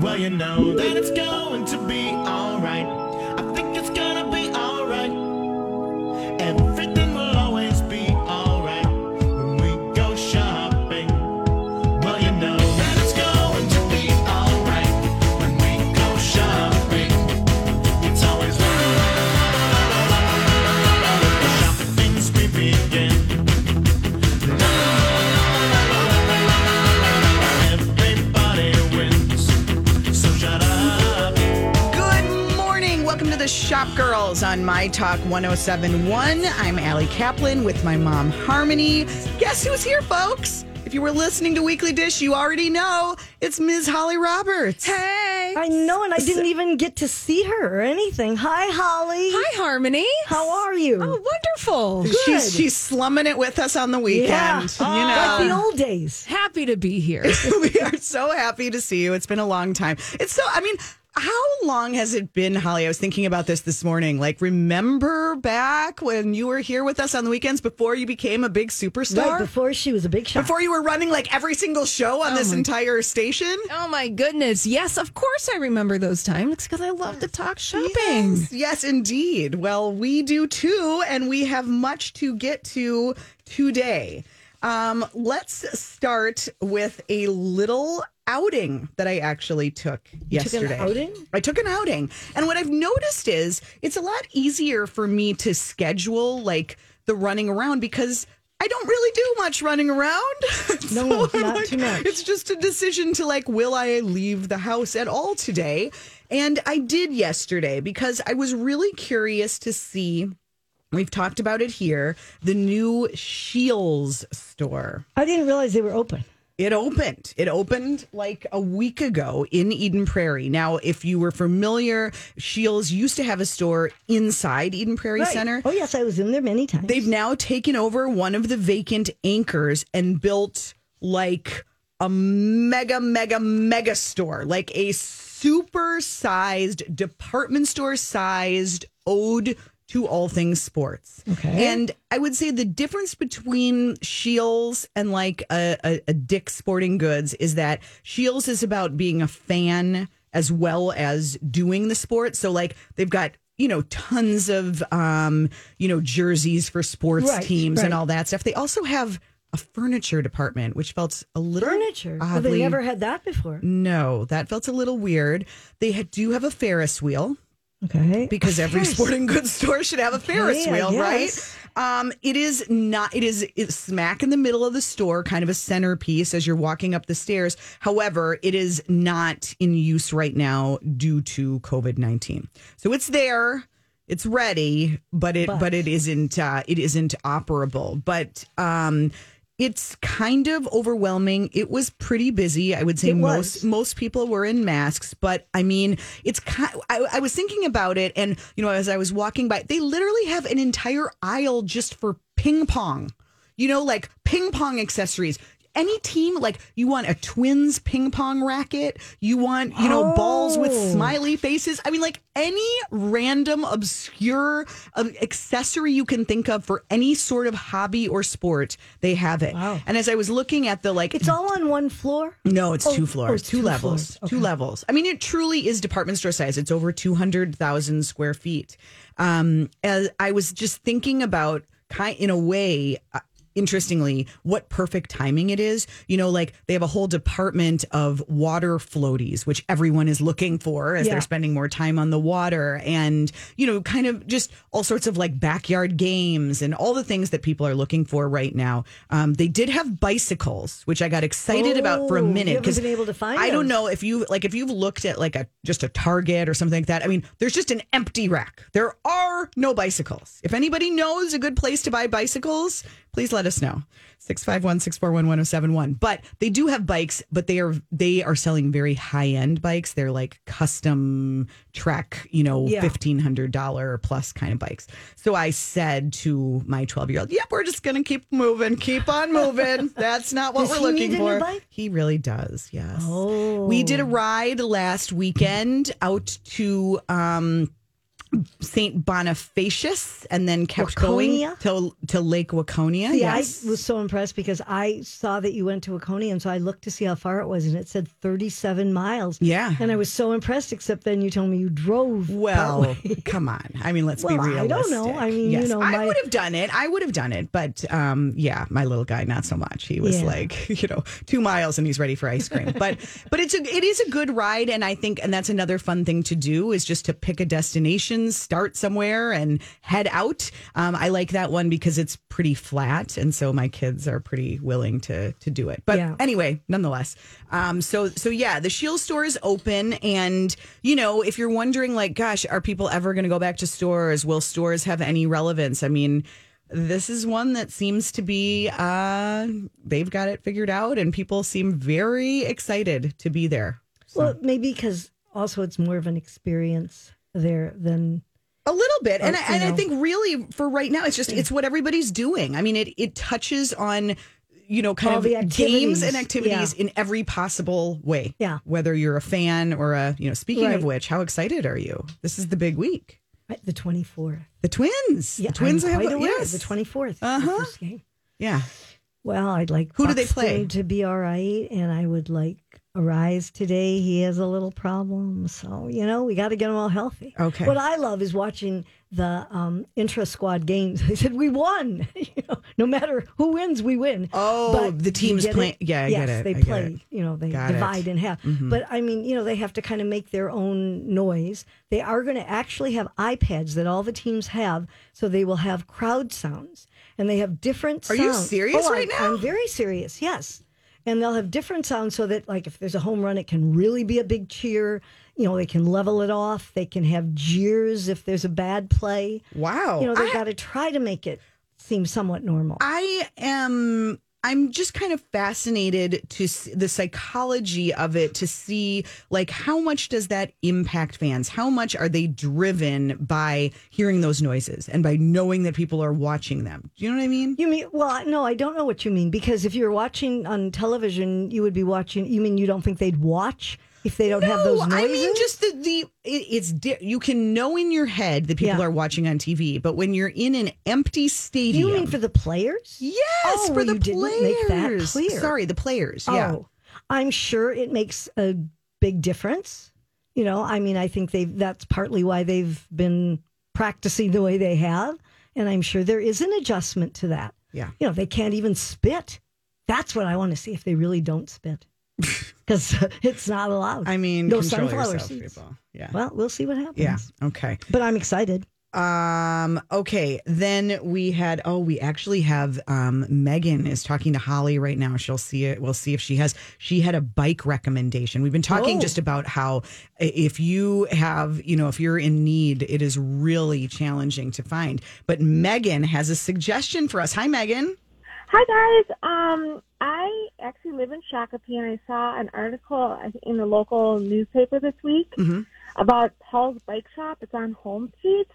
Well, you know that it's going to be alright. To Shop Girls on My Talk 1071. I'm Ali Kaplan with my mom, Harmony. Guess who's here, folks? If you were listening to Weekly Dish, you already know it's Ms. Holly Roberts. Hey. I know, and I didn't even get to see her or anything. Hi, Holly. Hi, Harmony. How are you? Oh, wonderful. She's Good. she's slumming it with us on the weekend. yeah, You know. like the old days. Happy to be here. we are so happy to see you. It's been a long time. It's so. I mean. How long has it been, Holly? I was thinking about this this morning. Like, remember back when you were here with us on the weekends before you became a big superstar? Right before she was a big shot. Before you were running like every single show on this entire station? oh, my goodness. Yes, of course I remember those times because I love to talk shopping. Yes, yes, indeed. Well, we do too, and we have much to get to today. Um, let's start with a little outing that I actually took took an yesterday. outing? I took an outing. And what I've noticed is it's a lot easier for me to schedule like the running around because I don't really do much running around. No, I'm not too much. It's just a decision to like, will I leave the house at all today? And I did yesterday because I was really curious to see. We've talked about it here. The new Scheels store. I didn't realize they were open. It opened. It opened like a week ago in Eden Prairie. Now, if you were familiar, Scheels used to have a store inside Eden Prairie Right. Center. Oh yes, I was in there many times. They've now taken over one of the vacant anchors and built like a mega, mega, mega store, like a super sized department store sized ode to all things sports. Okay. And I would say the difference between Scheels and like a, a, a Dick's Sporting Goods is that Scheels is about being a fan as well as doing the sport. So like they've got you know tons of um you know jerseys for sports Right, teams and all that stuff. They also have a furniture department, which felt a little furniture. Well, Oddly, they never had that before. no, that felt a little weird. They do have a Ferris wheel Okay. because every sporting goods store should have a Ferris I wheel, right? Um, it is not. It is it's smack in the middle of the store, kind of a centerpiece as you're walking up the stairs. However, it is not in use right now due to COVID nineteen. So it's there, it's ready, but it but, But- it isn't. Uh, it isn't operable. But um, it's kind of overwhelming. It was pretty busy. I would say most most people were in masks, but I mean, it's kind. I, I was thinking about it, and you know, as I was walking by, they literally have an entire aisle just for ping pong. You know, like ping pong accessories. Any team, like you want a twins ping pong racket, you want, you know, balls with Oh. smiley faces. I mean, like any random, obscure uh, accessory you can think of for any sort of hobby or sport, they have it. Wow. And as I was looking at the like, It's all on one floor. no, it's Oh, two oh, floors, it's two, two levels, floors. two levels. I mean, it truly is department store size. It's over 200,000 square feet. Um, as I was just thinking about kind in a way, uh, interestingly, what perfect timing it is. You know, like they have a whole department of water floaties, which everyone is looking for as Yeah. they're spending more time on the water and, you know, kind of just all sorts of like backyard games and all the things that people are looking for right now. Um, they did have bicycles, which I got excited about for a Oh, minute haven't been able to find I don't know if you like if you've looked at like a just a Target or something like that. I mean, there's just an empty rack. There are no bicycles. If anybody knows a good place to buy bicycles, please let us know. 651-641-1071. But they do have bikes, but they are they are selling very high-end bikes. They're like custom Trek, you know, Yeah. $1500 plus kind of bikes. So I said to my 12-year-old, "Yep, we're just going to keep moving, keep on moving. That's not what we're looking need a new for." He really does. Yes. Oh. We did a ride last weekend out to um St. Bonifacius and then kept Waconia? going to, to Lake Waconia. See, yes. I was so impressed because I saw that you went to Waconia, and so I looked to see how far it was, and it said 37 miles. Yeah. And I was so impressed, except then you told me you drove. well, come on. I mean, let's Well, be I don't know. I mean, you Yes, know, I would have done it. I would have done it. But um, yeah, my little guy, not so much. He was Yeah. like, you know, two miles and he's ready for ice cream. but but it's a it is a good ride, and I think and that's another fun thing to do is just to pick a destination, start somewhere, and head out. Um, I like that one because it's pretty flat, and so my kids are pretty willing to to do it. But Yeah. anyway, nonetheless, um, so so yeah, the Scheels store is open, and you know, if you're wondering, like, gosh, are people ever going to go back to stores? Will stores have any relevance? I mean. This is one that seems to be, uh, they've got it figured out, and people seem very excited to be there. Well, maybe because also it's more of an experience there than A little bit, and I, and I think really for right now, it's just it's what everybody's doing. I mean, it it touches on you know kind All of the games and activities yeah. in every possible way. Yeah. whether you're a fan or a you know. Speaking Right. of which, how excited are you? This is the big week. the 24th. The twins, Yeah, the twins I'm have aware. yes, The 24th. Uh-huh. first game. yeah. Well, I'd like Who do they play? to be all right, and I would like Arise today. He has a little problem, so you know we got to get him all healthy. Okay. What I love is watching the um, intra squad games. They said we won. you know, no matter who wins, we win. Oh, but the teams get play- yeah, I yes, get it, they I play. it. You know, they Got it. Mm-hmm. divide in half. But I mean, you know, they have to kind of make their own noise. They are going to actually have iPads that all the teams have, so they will have crowd sounds, and they have different. Are you serious Oh, right I'm- now? I'm very serious. Yes. And they'll have different sounds so that, like, if there's a home run, it can really be a big cheer. You know, they can level it off. They can have jeers if there's a bad play. Wow, You know, they've got to try to make it seem somewhat normal. I am. I'm just kind of fascinated to the psychology of it to see like how much does that impact fans? How much are they driven by hearing those noises and by knowing that people are watching them? Do you know what I mean? You mean, well, no, I don't know what you mean because if you're watching on television, you would be watching. You mean you don't think they'd watch if they don't have those noises? I mean just the the it, it's di- you can know in your head that people Yeah. are watching on TV, but when you're in an empty stadium, you mean for the players? yes, Oh, for well, the players. make that clear. Sorry, the players. Yeah. Oh, I'm sure it makes a big difference. You know, I mean, I think they that's partly why they've been practicing the way they have, and I'm sure there is an adjustment to that. Yeah. You know, they can't even spit. That's what I want to see if they really don't spit, because it's not allowed. I mean, no sunflower yourself, seeds. people. Yeah. Well, we'll see what happens. Yeah. Okay. But I'm excited. Um, okay. Then we had, oh, we actually have, um, Megan is talking to Holly right now. She'll see it. We'll see if she has, she had a bike recommendation. We've been talking Oh. just about how if you have, you know, if you're in need, it is really challenging to find. But Megan has a suggestion for us. Hi, Megan. Hi guys. Um, I actually live in Shakopee, and I saw an article in the local newspaper this week about Paul's Bike Shop. It's on Holmes Street,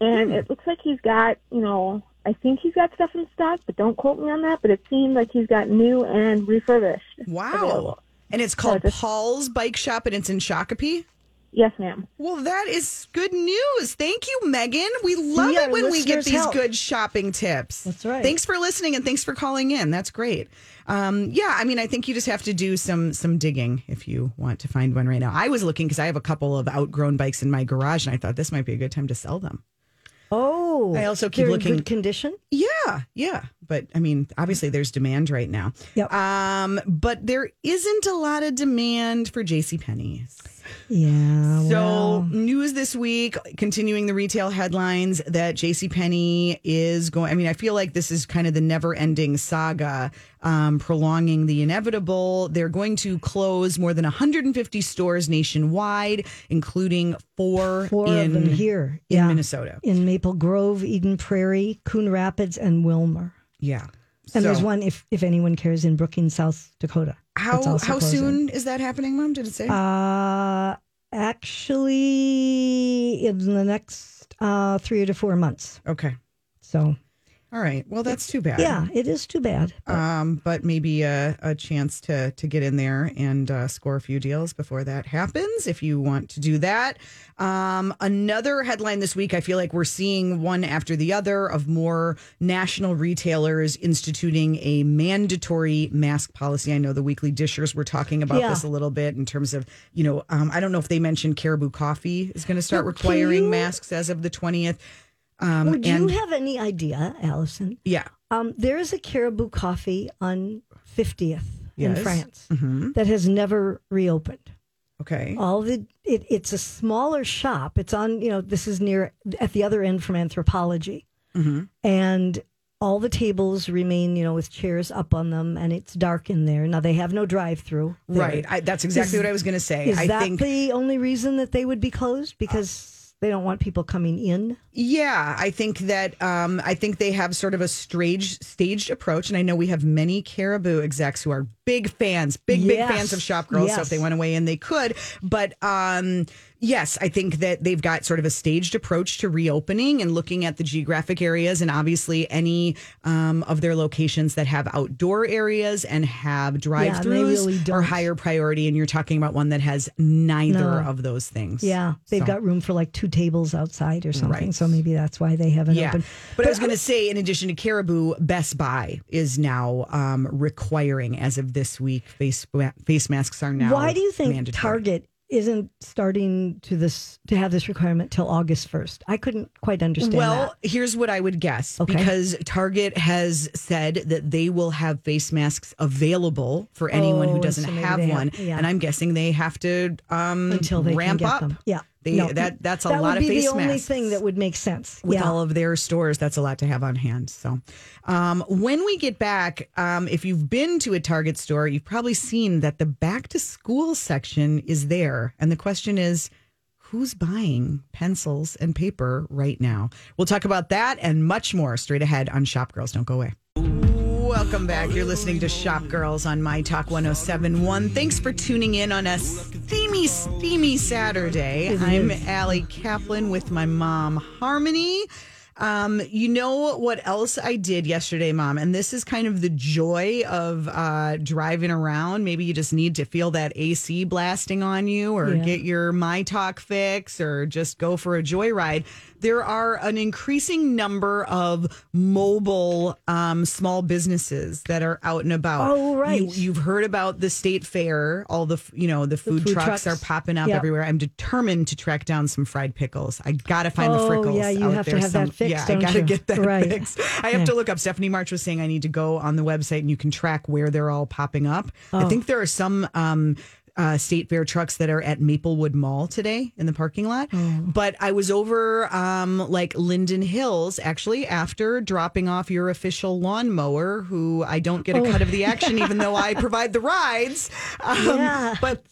and it looks like he's got, you know, I think he's got stuff in stock, but don't quote me on that. But it seems like he's got new and refurbished. Wow. available. And it's called just- Paul's Bike Shop and it's in Shakopee. Yes, ma'am. Well, that is good news. Thank you, Megan. We love our it when we get these help. good shopping tips. That's right. Thanks for listening and thanks for calling in. That's great. Um, yeah, I mean, I think you just have to do some some digging if you want to find one right now. I was looking because I have a couple of outgrown bikes in my garage, and I thought this might be a good time to sell them. Oh, I also keep looking- good condition. Yeah, yeah. But I mean, obviously there's demand right now. Yep. Um, but there isn't a lot of demand for J.C. Penney's. Yeah. So, well. news this week, continuing the retail headlines that JCPenney is going. I mean, I feel like this is kind of the never ending saga, um, prolonging the inevitable. They're going to close more than 150 stores nationwide, including four, four in, of them here in yeah. Minnesota. in Maple Grove, Eden Prairie, Coon Rapids, and Willmar. Yeah. And there's one if if anyone cares in Brookings, South Dakota. How, how closing. soon is that happening, Mom? Did it say? Uh, actually, in the next uh, three to four months. okay. So All right. Well, that's too bad. Yeah, it is too bad. Um, but maybe a, a chance to to get in there and uh, score a few deals before that happens. If you want to do that, um, another headline this week. I feel like we're seeing one after the other of more national retailers instituting a mandatory mask policy. I know the Weekly Dishers were talking about Yeah. this a little bit in terms of you know um, I don't know if they mentioned Caribou Coffee is going to start requiring masks as of the twentieth. Um, Would you have any idea, Allison? yeah, Um, there is a Caribou Coffee on 50th in France Mm-hmm. that has never reopened. okay. All the it, it's a smaller shop. It's on you know this is near at the other end from Anthropologie, Mm-hmm. and all the tables remain you know with chairs up on them, and it's dark in there. Now they have no drive through. Right. I, that's exactly Is- what I was going to say. Is I that think, the only reason that they would be closed because they don't want people coming in? yeah, I think that um, I think they have sort of a staged staged approach, and I know we have many Caribou execs who are big fans, big big fans of Shop Girls. So if they went away in, they could. But um, yes, I think that they've got sort of a staged approach to reopening and looking at the geographic areas, and obviously any um, of their locations that have outdoor areas and have drive-throughs really are higher priority. And you're talking about one that has neither No. of those things. Yeah, they've So- got room for like two tables outside or something. Right. So maybe that's why they haven't Yeah. opened. But, I was going to say, in addition to Caribou, Best Buy is now um, requiring, as of this week, face face masks are now. Why do you think mandatory. Target isn't starting to this to have this requirement till August first? I couldn't quite understand Well, here's what I would guess Okay. because Target has said that they will have face masks available for anyone Oh, who doesn't so have they have- one, yeah. and I'm guessing they have to um, until they ramp up. them. Yeah, They, that that's a that lot would of be face the only thing that would make sense. with yeah. all of their stores. That's a lot to have on hand. So, um, when we get back, um, if you've been to a Target store, you've probably seen that the back to school section is there. And the question is, who's buying pencils and paper right now? We'll talk about that and much more straight ahead on Shop Girls. Don't go away. Welcome back. You're listening to Shop Girls on My Talk 1071. Thanks for tuning in on a steamy, steamy Saturday. It I'm is. Ali Kaplan with my mom, Harmony. Um, you know what else I did yesterday, mom? And this is kind of the joy of uh, driving around. Maybe you just need to feel that AC blasting on you or Yeah. get your My Talk fix or just go for a joyride. There are an increasing number of mobile um, small businesses that are out and about. Oh, right. You, you've heard about the state fair. All the you know the food, food trucks, trucks. are popping up Yep. everywhere. I'm determined to track down some fried pickles. I gotta find the Oh, frickles. yeah, you out have to there have that fixed, Yeah, I gotta you? get that Right. fixed. I have Yeah. to look up. Stephanie March was saying I need to go on the website and you can track where they're all popping up. I Oh. think there are some. Um, uh, state fair trucks that are at Maplewood Mall today in the parking lot. Oh. But I was over um, like Linden Hills actually after dropping off your official lawnmower, who I don't get a cut of the action, even though I provide the rides. Um, Yeah. But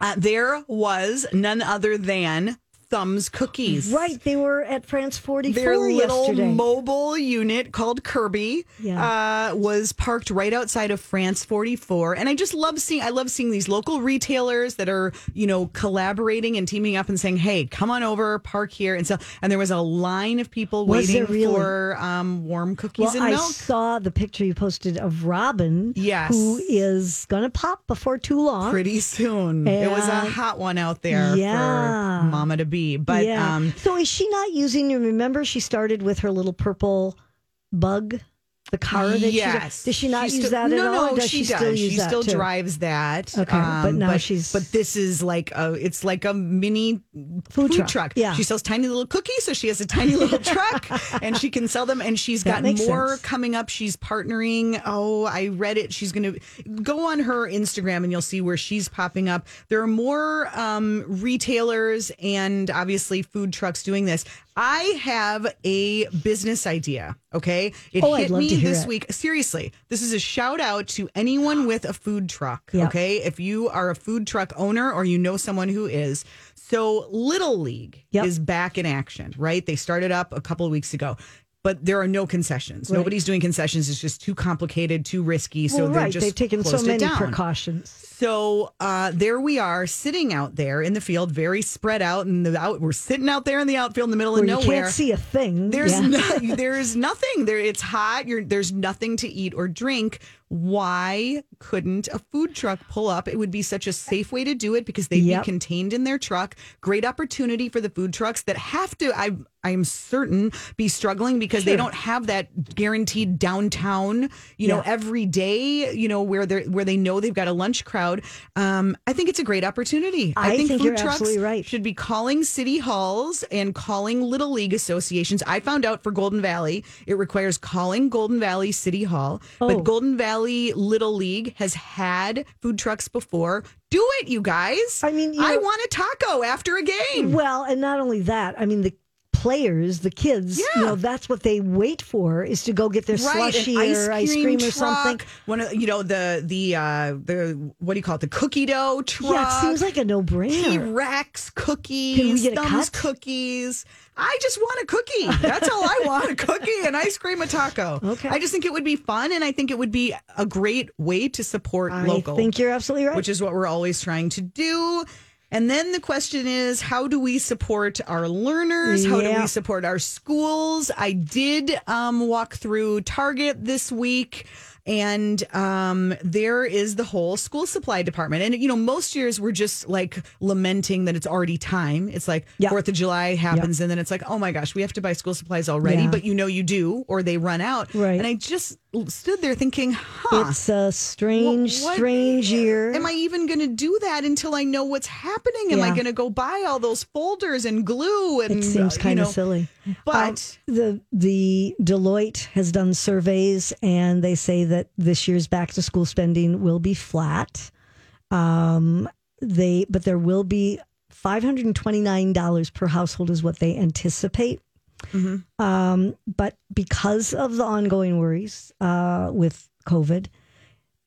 uh, there was none other than Thumbs Cookies. Right, they were at France 44 Their little yesterday. mobile unit called Kirby Yeah. uh, was parked right outside of France 44, and I just love seeing. I love seeing these local retailers that are you know collaborating and teaming up and saying, "Hey, come on over, park here." And so, and there was a line of people Was waiting really? for um, warm cookies well, and I saw the picture you posted of Robin, Yes. who is going to pop before too long. Pretty soon, it was a hot one out there Yeah. for Mama to be. But yeah. um, so is she not using? You remember she started with her little purple bug, the car that yes. she does she not She use still- that no, at all? No, does she, she, does. still use she still too? drives that. um, Okay, but now she's- But this is like a. It's like a mini food, truck. truck. Yeah. She sells tiny little cookies, so she has a tiny little truck, and she can sell them. And she's That got more sense. coming up. She's partnering. Oh, I read it. She's going to go on her Instagram, and you'll see where she's popping up. There are more um, retailers and obviously food trucks doing this. I have a business idea. Okay, it Oh, hit me this it. week. Seriously, this is a shout out to anyone with a food truck. Yeah. Okay. If you are a food truck owner or you know someone who is. So, Little League Yep. is back in action, right? They started up a couple of weeks ago. But there are no concessions. Nobody's doing concessions. It's just too complicated, too risky. So well, they're right. just They've taken so many precautions. So uh, there we are, sitting out there in the field, very spread out, and the out, we're sitting out there in the outfield in the middle Where of you nowhere. can't see a thing. There's Yeah. no, there's nothing there. It's hot. You're, there's nothing to eat or drink. Why couldn't a food truck pull up? It would be such a safe way to do it because they'd Yep. be contained in their truck. Great opportunity for the food trucks that have to. I I'm certain be struggling because they don't have that guaranteed downtown. You know, every day. You know where they where they know they've got a lunch crowd. Um, I think it's a great opportunity. I think food you're trucks right. should be calling city halls and calling little league associations. I found out for Golden Valley, it requires calling Golden Valley City Hall, Oh. but Golden Valley Little League has had food trucks before. Do it, you guys. I mean, you I know- want a taco after a game. Well, and not only that, I mean the players, the kids, yeah. you know, that's what they wait for is to go get their Right, slushy an or ice cream or something. One of you know the the uh the what do you call it? The cookie dough truck. Yeah, it seems like a no-brainer. T-Rex cookies, Can we get a thumbs cut? cookies. I just want a cookie. That's all I want: a cookie, an ice cream, a taco. Okay. I just think it would be fun, and I think it would be a great way to support I local, I think you're absolutely right. which is what we're always trying to do. And then the question is, how do we support our learners? How do we support our schools? I did um, walk through Target this week. And um, there is the whole school supply department. And, you know, most years we're just like lamenting that it's already time. It's like Yeah. Fourth of July happens, and then it's like, oh my gosh, we have to buy school supplies already. Yeah. But you know you do, or they run out. Right. And I just stood there thinking, huh. it's a strange, What- strange year. Am I even going to do that until I know what's happening? Am I going to go buy all those folders and glue? And it seems uh, kind of know, silly. But Um, the the Deloitte has done surveys, and they say that this year's back to school spending will be flat. Um, they but there will be five hundred and twenty nine dollars per household is what they anticipate. Um, but because of the ongoing worries uh, with COVID,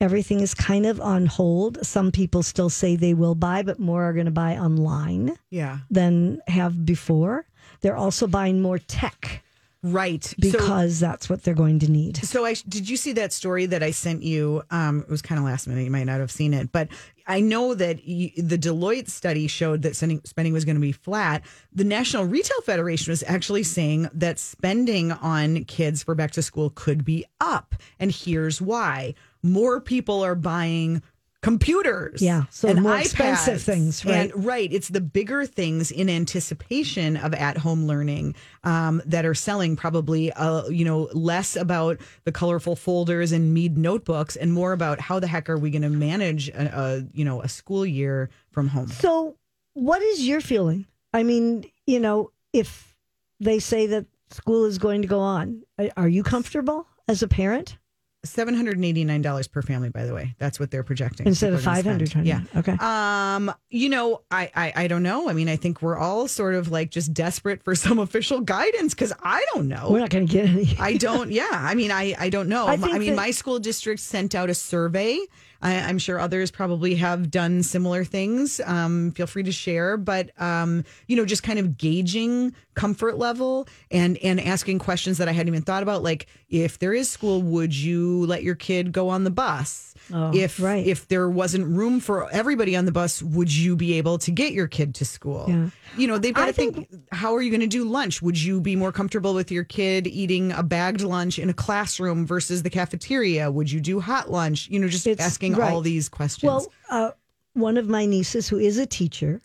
everything is kind of on hold. Some people still say they will buy, but more are going to buy online yeah, than have before. They're also buying more tech right. so, because that's what they're going to need. so I did you see that story that I sent you? Um, it was kind of last minute. You might not have seen it, but I know that y the Deloitte study showed that spending, spending was going to be flat. The National Retail Federation was actually saying that spending on kids for back to school could be up, and here's why: more people are buying computers Yeah, so and more expensive things, right. And right. It's the bigger things in anticipation of at home learning um, that are selling probably, uh, you know, less about the colorful folders and Mead notebooks and more about how the heck are we going to manage a, a, you know, a school year from home. So, what is your feeling? I mean, you know, if they say that school is going to go on, are you comfortable as a parent? $789 per family, by the way. That's what they're projecting. Instead of gonna 500. Yeah. Okay. Um, you know, I, I I don't know. I mean, I think we're all sort of like just desperate for some official guidance because I don't know. We're not going to get any. I don't. Yeah, I mean, I I don't know. I I, mean, that- my school district sent out a survey. I, I'm sure others probably have done similar things. Um, feel free to share, but um, you know, just kind of gauging comfort level and and asking questions that I hadn't even thought about. Like, if there is school, would you let your kid go on the bus? Oh, if right. if there wasn't room for everybody on the bus, would you be able to get your kid to school? Yeah. You know, they've got I to think, how are you going to do lunch? Would you be more comfortable with your kid eating a bagged lunch in a classroom versus the cafeteria? Would you do hot lunch? You know, just asking right. all these questions. Well, uh, one of my nieces, who is a teacher,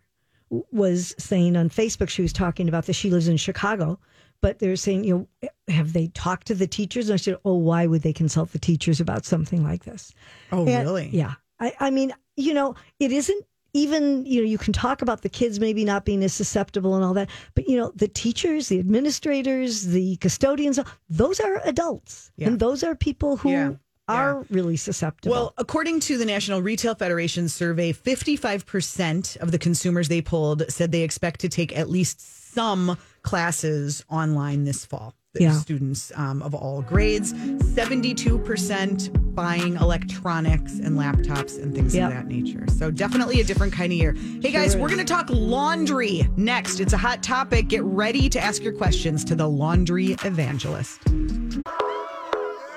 was saying on Facebook, she was talking about this. She lives in Chicago, but they're saying, you know, have they talked to the teachers? And I said, oh, why would they consult the teachers about something like this? oh, And- really? Yeah. I, I mean, you know, it isn't even, you know, you can talk about the kids maybe not being as susceptible and all that, but, you know, the teachers, the administrators, the custodians, those are adults. Yeah. And those are people who Yeah. are really susceptible. Well, according to the National Retail Federation survey, 55% of the consumers they polled said they expect to take at least some classes online this fall. The Yeah. Students um, of all grades. 72% buying electronics and laptops and things Yep. of that nature. So definitely a different kind of year. Hey guys, we're going to talk laundry next. It's a hot topic. Get ready to ask your questions to the laundry evangelist.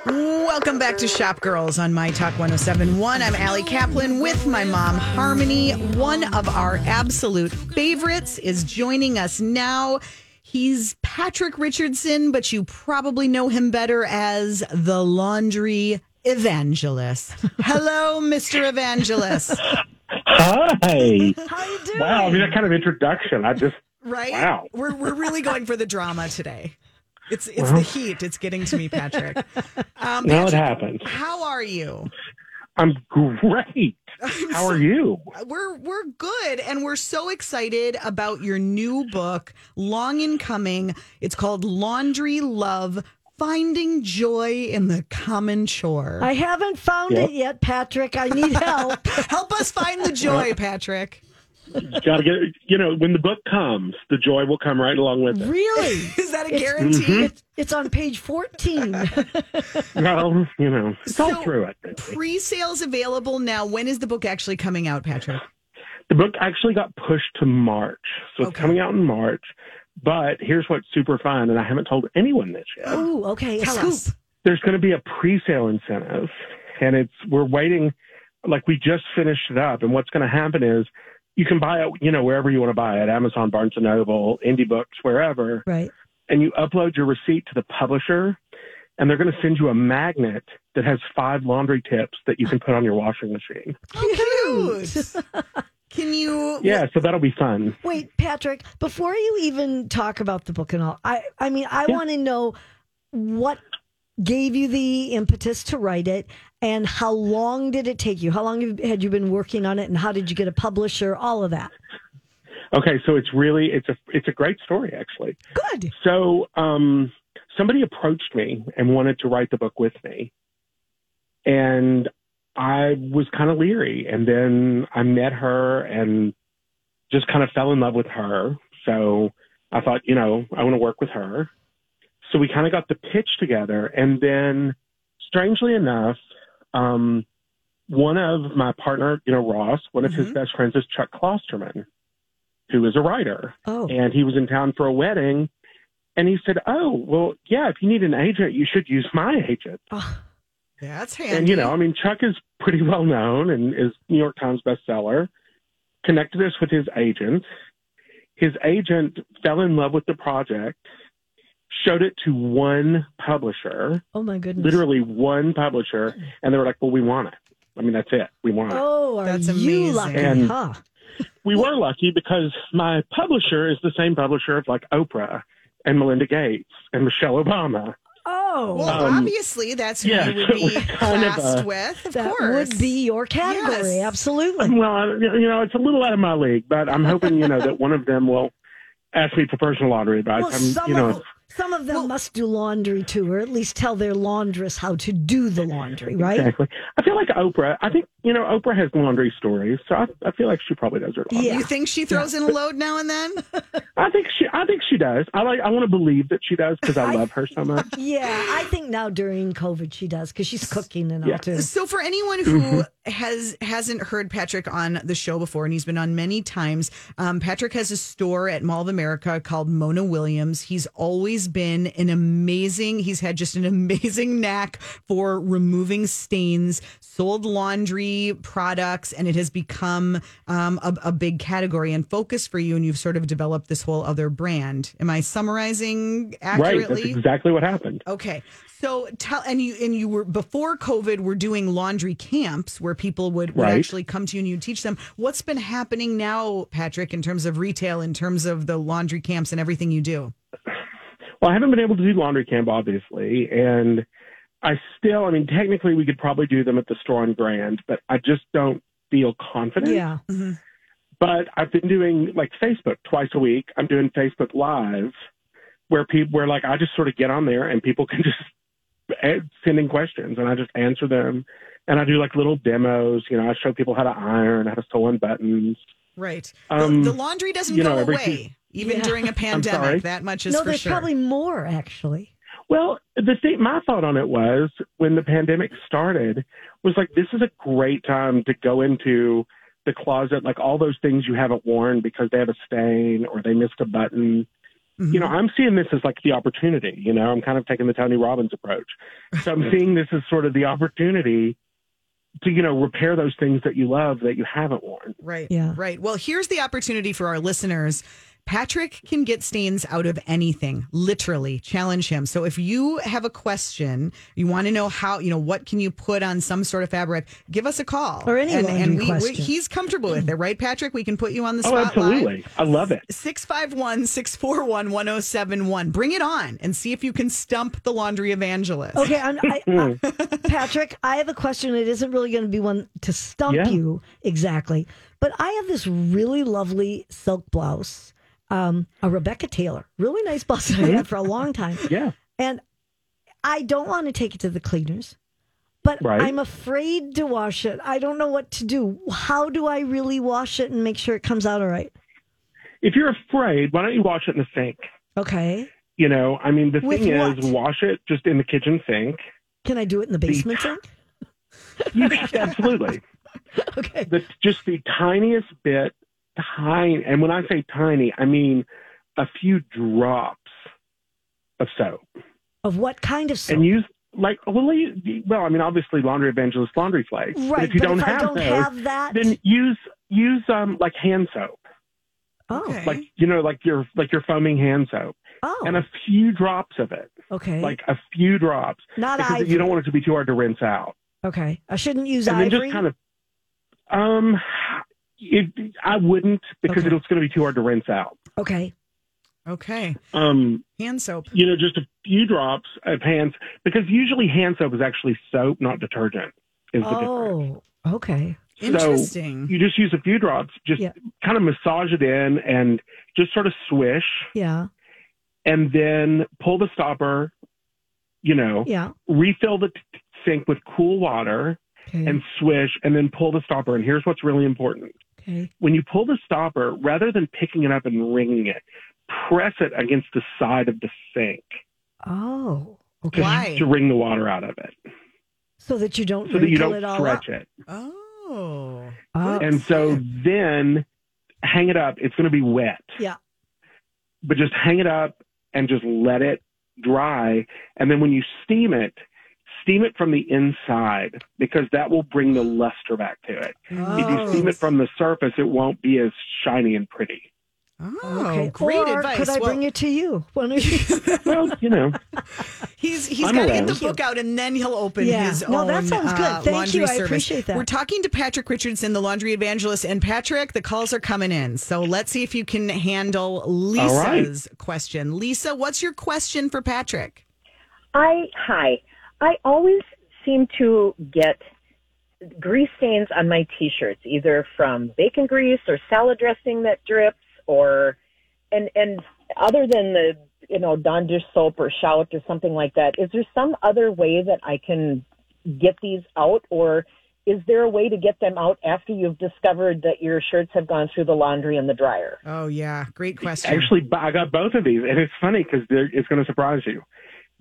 Welcome back to Shop Girls on My Talk 1071. I'm Ali Kaplan with my mom, Harmony. One of our absolute favorites is joining us now. He's Patric Richardson, but you probably know him better as the laundry evangelist. Hello, Mr. Evangelist. Hi. How you doing? Wow. I mean, that kind of introduction. I just, Right? Wow. We're, we're really going for the drama today. It's it's the heat. It's getting to me, Patric. Um, now it happens. how are you? I'm great. How are you? We're we're good and we're so excited about your new book, long in coming. It's called Laundry Love: Finding Joy in the Common Chore. I haven't found Yep. it yet, Patric. I need help. Help us find the joy, Patric. Got to get, you know, when the book comes, the joy will come right along with it. really? Is that a It's- guarantee? It's, it's on page 14. Well, you know, it's all So- through it. Pre-sales available now. When is the book actually coming out, Patric? The book actually got pushed to March. So it's Okay. coming out in March. But here's what's super fun, and I haven't told anyone this yet. Ooh, okay. Tell scoop. us. there's going to be a pre-sale incentive and it's we're waiting like we just finished it up and what's going to happen is you can buy it you know wherever you want to buy it amazon barnes and noble indie books wherever Right. and you upload your receipt to the publisher and they're going to send you a magnet that has five laundry tips that you can put on your washing machine oh, Cute. Can you? yeah so that'll be fun Wait, Patric, before you even talk about the book and all, I, I mean, I Yeah. want to know what gave you the impetus to write it and how long did it take you? How long had you been working on it and how did you get a publisher? All of that. okay so it's really it's a it's a great story actually Good. So um, somebody approached me and wanted to write the book with me, and I was kind of leery. And then I met her and just kind of fell in love with her. So I thought, you know, I want to work with her. So we kind of got the pitch together, and then strangely enough, um, one of my partner, you know, Ross, one of his Mhm. best friends is Chuck Klosterman, who is a writer. Oh, and he was in town for a wedding and he said oh well yeah if you need an agent you should use my agent. Oh, That's handy. and you know i mean chuck is pretty well known and is new york times bestseller. Connected us with his agent. His agent fell in love with the project showed it to one publisher oh my goodness. literally one publisher and they were like well we want it i mean that's it we want it Oh, are That's you amazing. lucky, And- huh? we were lucky because my publisher is the same publisher of like oprah and melinda gates and michelle obama Oh, Well, Um, obviously, that's who yeah, you would so be it was of a- with. Of that course, would be your category. Yes. Absolutely. Well, you know, it's a little out of my league, but I'm hoping, you know, that one of them will ask me for personal lottery advice. Well, I'm, some you know, of some of them must do laundry too, or at least tell their laundress how to do the laundry, right? exactly. I feel like Oprah. I think you know Oprah has laundry stories, so I, I feel like she probably does her laundry. Yeah. You think she throws in a load now and then? I think she. I think she does. I like. I want to believe that she does because I love her so much. Yeah, I think now during COVID she does because she's cooking and all Yeah. too. So for anyone who mm-hmm. Has hasn't heard Patric on the show before, and he's been on many times, um, Patric has a store at Mall of America called Mona Williams. He's always been an amazing. He's had just an amazing knack for removing stains. Sold laundry products, and it has become um, a, a big category and focus for you. And you've sort of developed this whole other brand. Am I summarizing Right. accurately? That's exactly what happened. Okay. So tell and you and you were before COVID were doing laundry camps where people would, would Right. actually come to you and you teach them. What's been happening now, Patric, in terms of retail, in terms of the laundry camps and everything you do? Well, I haven't been able to do laundry camp, obviously, and I still. I mean, technically, we could probably do them at the store on Grand, but I just don't feel confident. Yeah. Mm-hmm. but I've been doing like Facebook twice a week. I'm doing Facebook Live where people where like I just sort of get on there and people can just eh, send in questions and I just answer them. And I do like little demos. You know, I show people how to iron, how to sew on buttons. Right. Um, the, the laundry doesn't you go know, every away, even Yeah. during a pandemic. That much is No, for there's sure. probably more actually. Well, the thing, my thought on it was when the pandemic started, was like this is a great time to go into the closet, like all those things you haven't worn because they have a stain or they missed a button. You know, I'm seeing this as like the opportunity. You know, I'm kind of taking the Tony Robbins approach. So I'm seeing this as sort of the opportunity to, you know, repair those things that you love that you haven't worn. Right. Yeah. Right. Well, here's the opportunity for our listeners. Patric can get stains out of anything, literally. Challenge him. So if you have a question, you want to know how, you know, what can you put on some sort of fabric, give us a call. Or any and, and we, we, he's comfortable with it, right, Patric? We can put you on the Oh, spot. absolutely. I love it. 651 641 1071. Bring it on and see if you can stump the laundry evangelist. Okay, I'm, I, uh, Patric, I have a question. It isn't really going to be one to stump Yeah. you exactly, but I have this really lovely silk blouse, um, a Rebecca Taylor, really nice that I had for a long time, Yeah. and I don't want to take it to the cleaners, but Right. I'm afraid to wash it. I don't know what to do. How do I really wash it and make sure it comes out all right? If you're afraid, why don't you wash it in the sink? Okay, You know, I mean, the With thing what? is, wash it just in the kitchen sink. can I do it in the basement sink? You, absolutely. Okay, The, just the tiniest bit, tiny, and when I say tiny, I mean a few drops of soap. of what kind of soap? And use, like, well, well, I mean, obviously, Laundry Evangelist laundry flakes. But right, if you but don't if have I don't those, have that, then use use um like hand soap, oh, Okay. like you know, like your like your foaming hand soap, oh, and a few drops of it, okay. like a few drops, Not because ivory. you don't want it to be too hard to rinse out. Okay, I shouldn't use and then ivory. just kind of um it, i wouldn't because Okay. it's going to be too hard to rinse out okay, Okay. um Hand soap. you know just a few drops of hand because usually hand soap is actually soap not detergent is the difference oh, okay, Interesting. so you just use a few drops just Yeah. kind of massage it in and just sort of swish yeah, and then pull the stopper you know yeah, refill the t- sink with cool water okay, and swish and then pull the stopper and here's what's really important okay, when you pull the stopper, rather than picking it up and wringing it, press it against the side of the sink oh, okay, to, Why? to wring the water out of it, so that you don't so that you don't it stretch up. it. Oh. Oh, And so then hang it up. It's going to be wet, yeah, but just hang it up and just let it dry. And then when you steam it, steam it from the inside because that will bring the luster back to it. If you Oh. steam it from the surface, it won't be as shiny and pretty. Oh, okay. great or advice. Could I Well, bring it to you? One of you? Well, you know, He's he's I'm got to get the book out and then he'll open Yeah. his No, own that sounds good. uh, Thank laundry you. I appreciate that. We're talking to Patric Richardson, the laundry evangelist, and Patric, the calls are coming in. So let's see if you can handle Lisa's question. Lisa, what's your question for Patric? I hi. I always seem to get grease stains on my t-shirts, either from bacon grease or salad dressing that drips, or and and other than the you know Dawn dish soap or shout or something like that. Is there some other way that I can get these out, or is there a way to get them out after you've discovered that your shirts have gone through the laundry and the dryer? Oh yeah, great question. Actually, I got both of these, and it's funny because it's going to surprise you.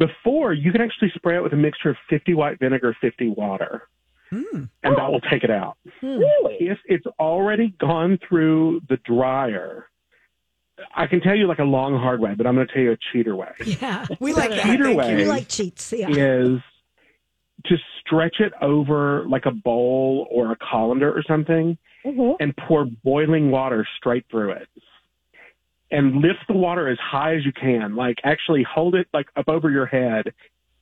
Before, you can actually spray it with a mixture of 50 white vinegar, 50 water, Hmm. and that will take it out. Really? If it's already gone through the dryer, I can tell you like a long, hard way, but I'm going to tell you a cheater way. yeah, we like that. Either Thank way. we like cheats. Yeah, Is to stretch it over like a bowl or a colander or something hmm and pour boiling water straight through it. And lift the water as high as you can. Like actually hold it like up over your head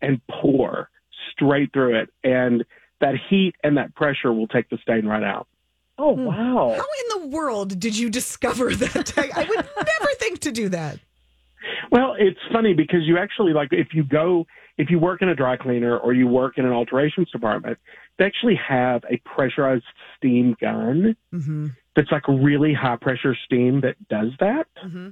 and pour straight through it. And that heat and that pressure will take the stain right out. Oh wow. How in the world did you discover that? I would never think to do that. Well, it's funny because you actually like if you go if you work in a dry cleaner or you work in an alterations department, they actually have a pressurized steam gun Mm-hmm. That's like really high pressure steam that does that. Mm-hmm.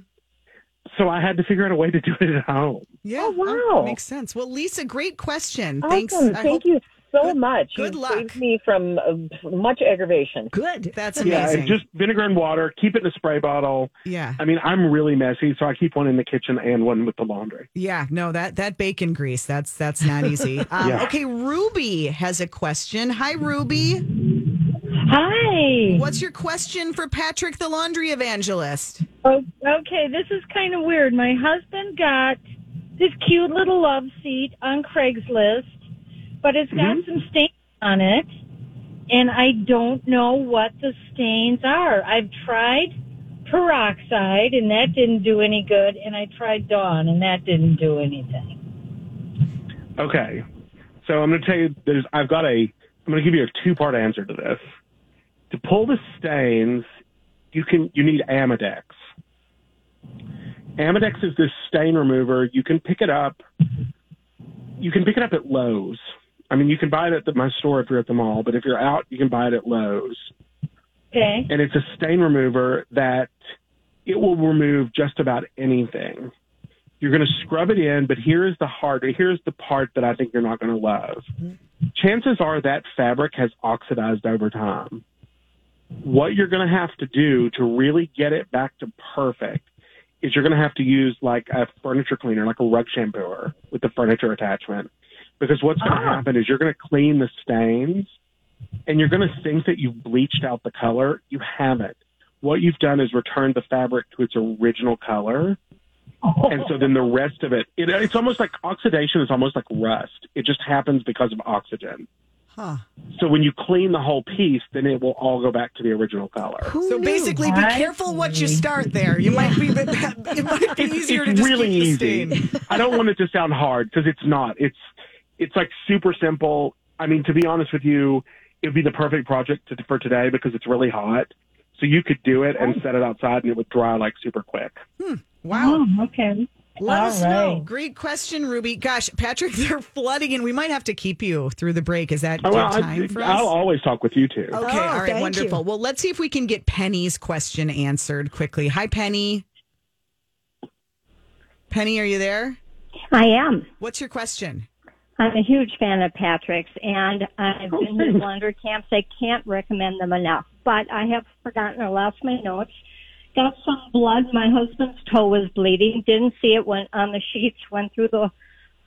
So I had to figure out a way to do it at home. Yeah. Oh, wow. makes sense. Well, Lisa, great question. Thanks. Awesome. I Thank hope- you. so much. good you luck. saved me from uh, much aggravation. Good. That's amazing. and just vinegar and water. Keep it in a spray bottle. yeah. I mean, I'm really messy, so I keep one in the kitchen and one with the laundry. Yeah, no, that that bacon grease, that's that's not easy. Um, Yeah. Okay, Ruby has a question. Hi, Ruby. Hi. What's your question for Patric, the laundry evangelist? Oh, okay, this is kind of weird. My husband got this cute little love seat on Craigslist, but it's got mm-hmm. some stains on it, and I don't know what the stains are. I've tried peroxide, and that didn't do any good, and I tried Dawn, and that didn't do anything. Okay, so I'm going to tell you. There's. I've got a. I'm going to give you a two part answer to this. To pull the stains, you can. You need Amodex. Amodex is this stain remover. You can pick it up. You can pick it up at Lowe's. I mean, you can buy it at the, my store if you're at the mall, but if you're out, you can buy it at Lowe's. Okay. and it's a stain remover that it will remove just about anything. You're going to scrub it in, but here is the hard. Here's the part that I think you're not going to love. Chances are that fabric has oxidized over time. What you're going to have to do to really get it back to perfect is you're going to have to use like a furniture cleaner, like a rug shampooer with the furniture attachment. Because what's going to ah. happen is you're going to clean the stains and you're going to think that you've bleached out the color. You haven't. What you've done is returned the fabric to its original color. And so then the rest of it, it, it's almost like oxidation is almost like rust. It just happens because of oxygen. Huh. So when you clean the whole piece, then it will all go back to the original color. Who So knew? basically, be careful what you start there. You might be it might be It's, easier it's to just really keep the easy. I don't want it to sound hard because it's not. It's it's like super simple. I mean, to be honest with you, it would be the perfect project to, for today because it's really hot. So you could do it and oh. set it outside, and it would dry like super quick. Hmm. Wow. Oh, okay. Let All us know. right. Great question, Ruby. Gosh, Patric, they're flooding and We might have to keep you through the break. Is that Oh, well, time I, for us? I'll always talk with you too. Okay, Oh, all right, wonderful. you. Well, let's see if we can get Penny's question answered quickly. Hi, Penny. Penny, are you there? I am. What's your question? I'm a huge fan of Patric's, and I've Oh, been to thanks. laundry camps. I can't recommend them enough. But I have forgotten or lost my notes. Got some blood. My husband's toe was bleeding. Didn't see it. Went on the sheets. Went through the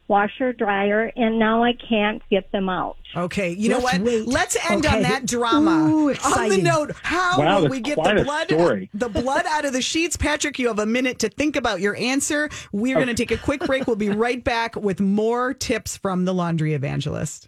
washer dryer, and now I can't get them out. Okay, you know Let's what? wait. Let's end on that drama. Ooh, on the note, how Wow, will we get the blood the blood out of the sheets? Patric, you have a minute to think about your answer. We're going to take a quick break. We'll be right back with more tips from the laundry evangelist.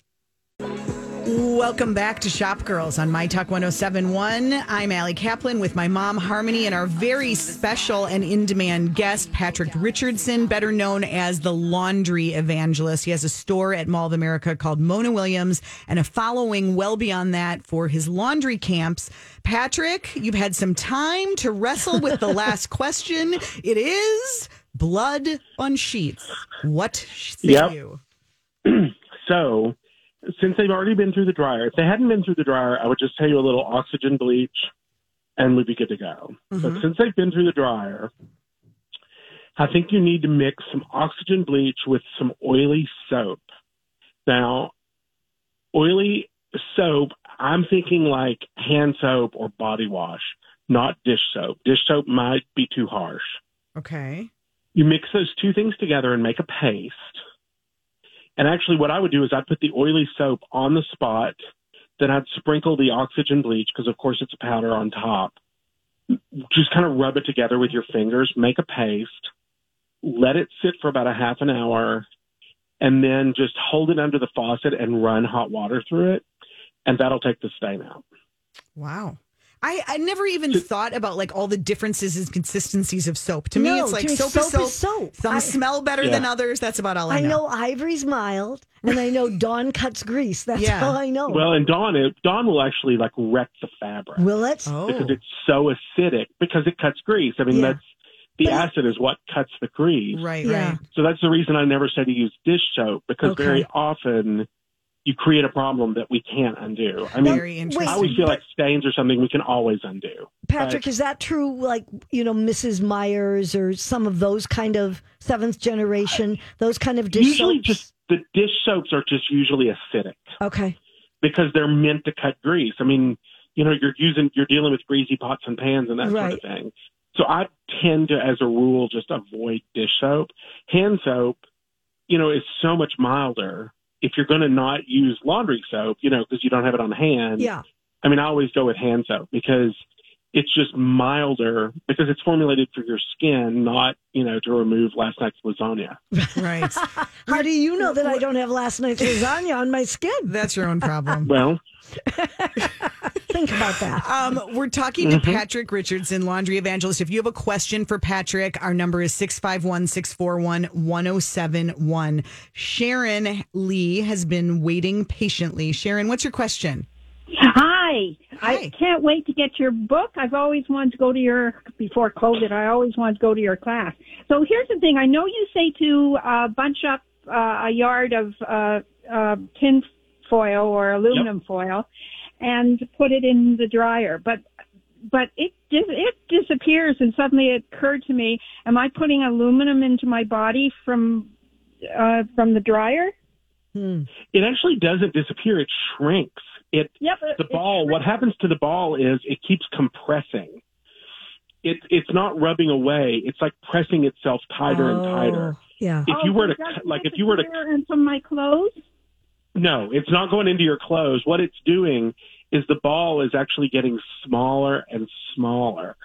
Welcome back to Shop Girls on My Talk 1071. I'm Ali Kaplan with my mom, Harmony, and our very special and in demand guest, Patric Richardson, better known as the Laundry Evangelist. He has a store at Mall of America called Mona Williams and a following well beyond that for his laundry camps. Patric, you've had some time to wrestle with the last question. It is blood on sheets. What say Yep. you? So, since they've already been through the dryer, if they hadn't been through the dryer, I would just tell you a little oxygen bleach and we'd be good to go. But mm-hmm. since they've been through the dryer, I think you need to mix some oxygen bleach with some oily soap. Now, oily soap, I'm thinking like hand soap or body wash, not dish soap. Dish soap might be too harsh. Okay. You mix those two things together and make a paste. And actually, what I would do is I'd put the oily soap on the spot, then I'd sprinkle the oxygen bleach because, of course, it's a powder on top. Just kind of rub it together with your fingers, make a paste, let it sit for about a half an hour, and then just hold it under the faucet and run hot water through it, and that'll take the stain out. Wow. I, I never even thought about like all the differences and consistencies of soap. To me, No, it's like to me, soap, soap is soap. is soap. Some I- smell better Yeah. than others. That's about all I, know. I know Ivory's mild, and I know Dawn cuts grease. That's Yeah. all I know. Well, and Dawn, it, Dawn will actually like wreck the fabric. Will it? Oh, because it's so acidic because it cuts grease. I mean, Yeah. that's the But- acid is what cuts the grease. right, Yeah. right. So that's the reason I never say to use dish soap because Okay. very often you create a problem that we can't undo. I mean, Very I always feel like stains are something we can always undo. Patric, is that true? Like, you know, Mrs. Meyer's or some of those kind of seventh generation, those kind of dish Usually soaps? just the dish soaps are just usually acidic Okay. because they're meant to cut grease. I mean, you know, you're using, you're dealing with greasy pots and pans and that sort of thing. So I tend to, as a rule, just avoid dish soap. Hand soap, you know, is so much milder. If you're going to not use laundry soap, you know, because you don't have it on hand. Yeah. I mean, I always go with hand soap because it's just milder because it's formulated for your skin, not, you know, to remove last night's lasagna. Right. How do you know that I don't have last night's lasagna on my skin? That's your own problem. Well, Think about that. Um, we're talking to Patric Richardson, laundry evangelist. If you have a question for Patric, our number is 651 641 1071. Sharon Lee has been waiting patiently. Sharon, what's your question? Hi. Hi. I can't wait to get your book. I've always wanted to go to your, before COVID, I always wanted to go to your class. So here's the thing. I know you say to uh, bunch up uh, a yard of uh, uh, tin foil or aluminum foil and put it in the dryer, but but it it disappears and suddenly it occurred to me, am I putting aluminum into my body from uh, from the dryer? it actually doesn't disappear. It shrinks. It, Yep. the ball, what happens to the ball is it keeps compressing. It, it's not rubbing away. It's like pressing itself tighter and tighter. Oh, Yeah. If you were to, cut- like, if you were to disappear into my clothes? No, it's not going into your clothes. What it's doing is the ball is actually getting smaller and smaller.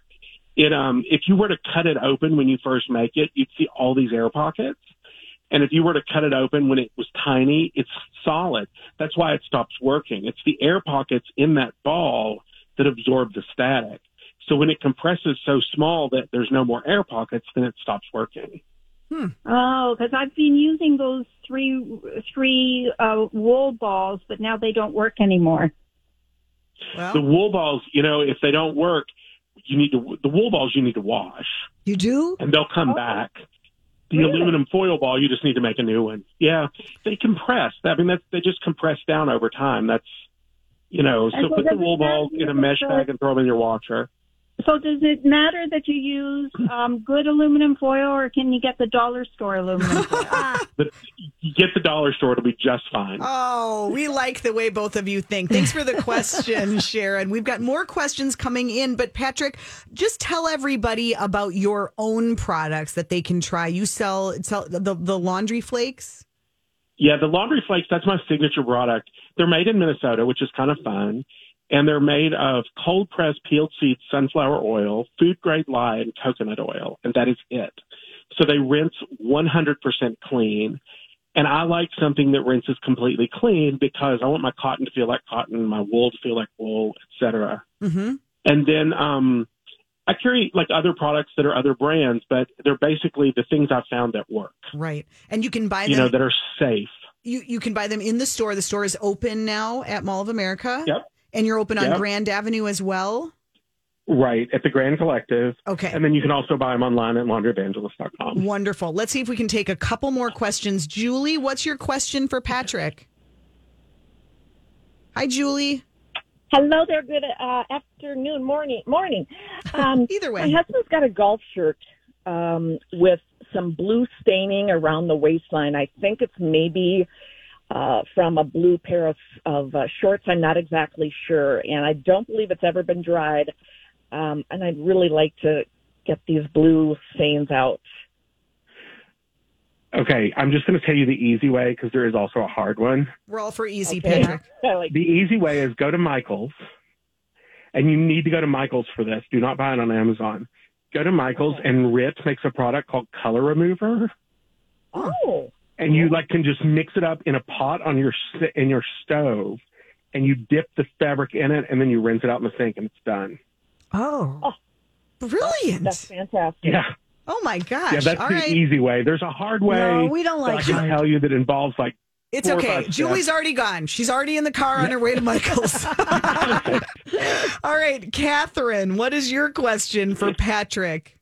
It um if you were to cut it open when you first make it, you'd see all these air pockets. And if you were to cut it open when it was tiny, it's solid. That's why it stops working. It's the air pockets in that ball that absorb the static. So when it compresses so small that there's no more air pockets, then it stops working. Oh, because I've been using those three three uh, wool balls, but now they don't work anymore. Well, The wool balls, you know, if they don't work, you need to the wool balls you need to wash. You do? and they'll come Oh. back. The Really? aluminum foil ball, you just need to make a new one. Yeah, they compress. I mean, that's, they just compress down over time. That's, you know, so so put the wool balls in a mesh bag and throw them in your washer. So does it matter that you use um, good aluminum foil, or can you get the dollar store aluminum foil? But you get the dollar store, it'll be just fine. Oh, we like the way both of you think. Thanks for the question, Sharon. We've got more questions coming in, but Patric, just tell everybody about your own products that they can try. You sell, sell the, the laundry flakes. Yeah, the laundry flakes, that's my signature product. They're made in Minnesota, which is kind of fun. And they're made of cold pressed peeled seeds, sunflower oil, food grade lye, and coconut oil. And that is it. So they rinse 100% clean. And I like something that rinses completely clean because I want my cotton to feel like cotton, my wool to feel like wool, et cetera. Mm-hmm. And then um, I carry like other products that are other brands, but they're basically the things I've found that work, Right. And you can buy you them. know, that are safe. you, you can buy them in the store. The store is open now at Mall of America. Yep. And you're open on Yep. Grand Avenue as well. Right, at the Grand Collective. Okay. And then you can also buy them online at laundryevangelist.com. Wonderful. Let's see if we can take a couple more questions. Julie, what's your question for Patric? Hi, Julie. Hello there. Good uh, afternoon, morning, morning. Um, Either way. my husband's got a golf shirt um, with some blue staining around the waistline. I think it's maybe uh, from a blue pair of, of uh, shorts. I'm not exactly sure, and I don't believe it's ever been dried. Um, and I'd really like to get these blue stains out. Okay, I'm just going to tell you the easy way because there is also a hard one. We're all for easy, Okay. Patric. Like The easy way is go to Michael's, and you need to go to Michael's for this. Do not buy it on Amazon. Go to Michael's, and Rit makes a product called Color Remover, oh, and you like can just mix it up in a pot on your in your stove, and you dip the fabric in it, and then you rinse it out in the sink, and it's done. Oh. oh. Brilliant. that's fantastic. Yeah, Oh my gosh. yeah, that's All the right. easy way. There's a hard way. No, we don't that I can tell you that involves like It's four okay. five steps. Julie's already gone. She's already in the car on her way to Michael's. All right, Catherine, what is your question for Patric?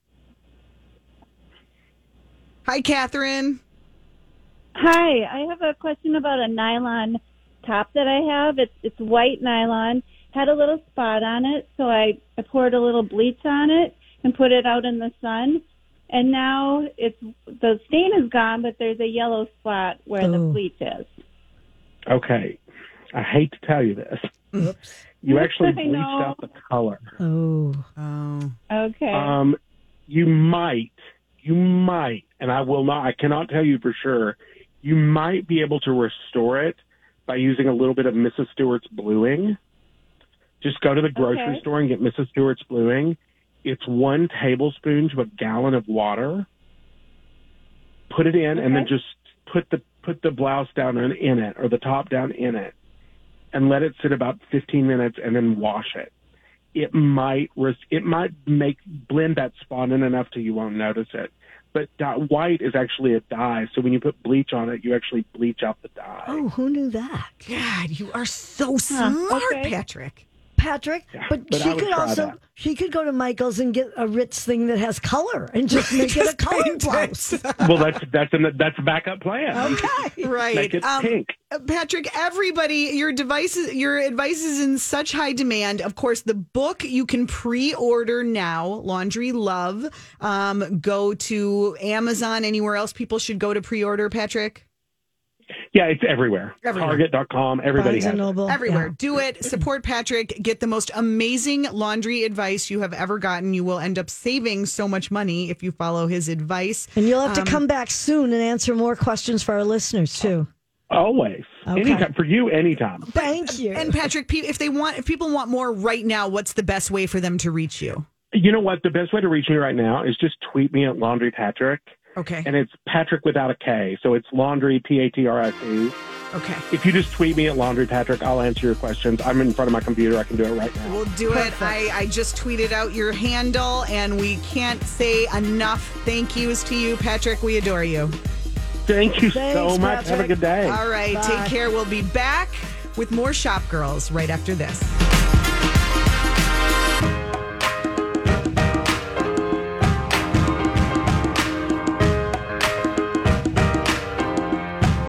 Hi, Catherine. Hi, I have a question about a nylon top that I have. It's it's white nylon, had a little spot on it, so I, I poured a little bleach on it and put it out in the sun. and now it's the stain is gone, but there's a yellow spot where the Oh. bleach is. Okay. I hate to tell you this. Oops. You actually bleached out the color. Oh. Oh. Okay. Um, you might, you might, and I will not, I cannot tell you for sure, you might be able to restore it by using a little bit of Mrs. Stewart's bluing. Just go to the grocery Okay. store and get Mrs. Stewart's bluing. It's one tablespoon to a gallon of water. Put it in and then just put the put the blouse down in, in it or the top down in it and let it sit about 15 minutes and then wash it it might res- it might make blend that spot in enough till you won't notice it. But dye, white is actually a dye, so when you put bleach on it, you actually bleach out the dye. Oh, who knew that? God, you are so smart, okay. Patric. Patric, but, but she could also that. she could go to Michael's and get a Rit thing that has color and just make it a color paint it. blouse. well, that's that's an, that's a backup plan. Okay. Right. Make it Um, pink. Patric, everybody, your devices, your advice is in such high demand. Of course, the book you can pre-order now, Laundry Love. Um, go to Amazon. Anywhere else people should go to pre-order, Patric? Yeah, it's everywhere. Everywhere. Target.com. Everybody Barnes has. Noble. Everywhere. Yeah. Do it. Support Patric. Get the most amazing laundry advice you have ever gotten. You will end up saving so much money if you follow his advice. And you'll have Um, to come back soon and answer more questions for our listeners too. Always. Okay. Anytime for you. Anytime. Thank you. And Patric, if they want, if people want more right now, what's the best way for them to reach you? You know what? The best way to reach me right now is just tweet me at Laundry Patric, Okay. and it's Patric without a K, so it's Laundry P A T R I C. Okay. If you just tweet me at Laundry Patric, I'll answer your questions. I'm in front of my computer. I can do it right now. We'll do it. I, I just tweeted out your handle, and we can't say enough thank yous to you, Patric. We adore you. Thank you Thanks, so much. Have a good day. All right. Bye. Take care. We'll be back with more Shop Girls right after this.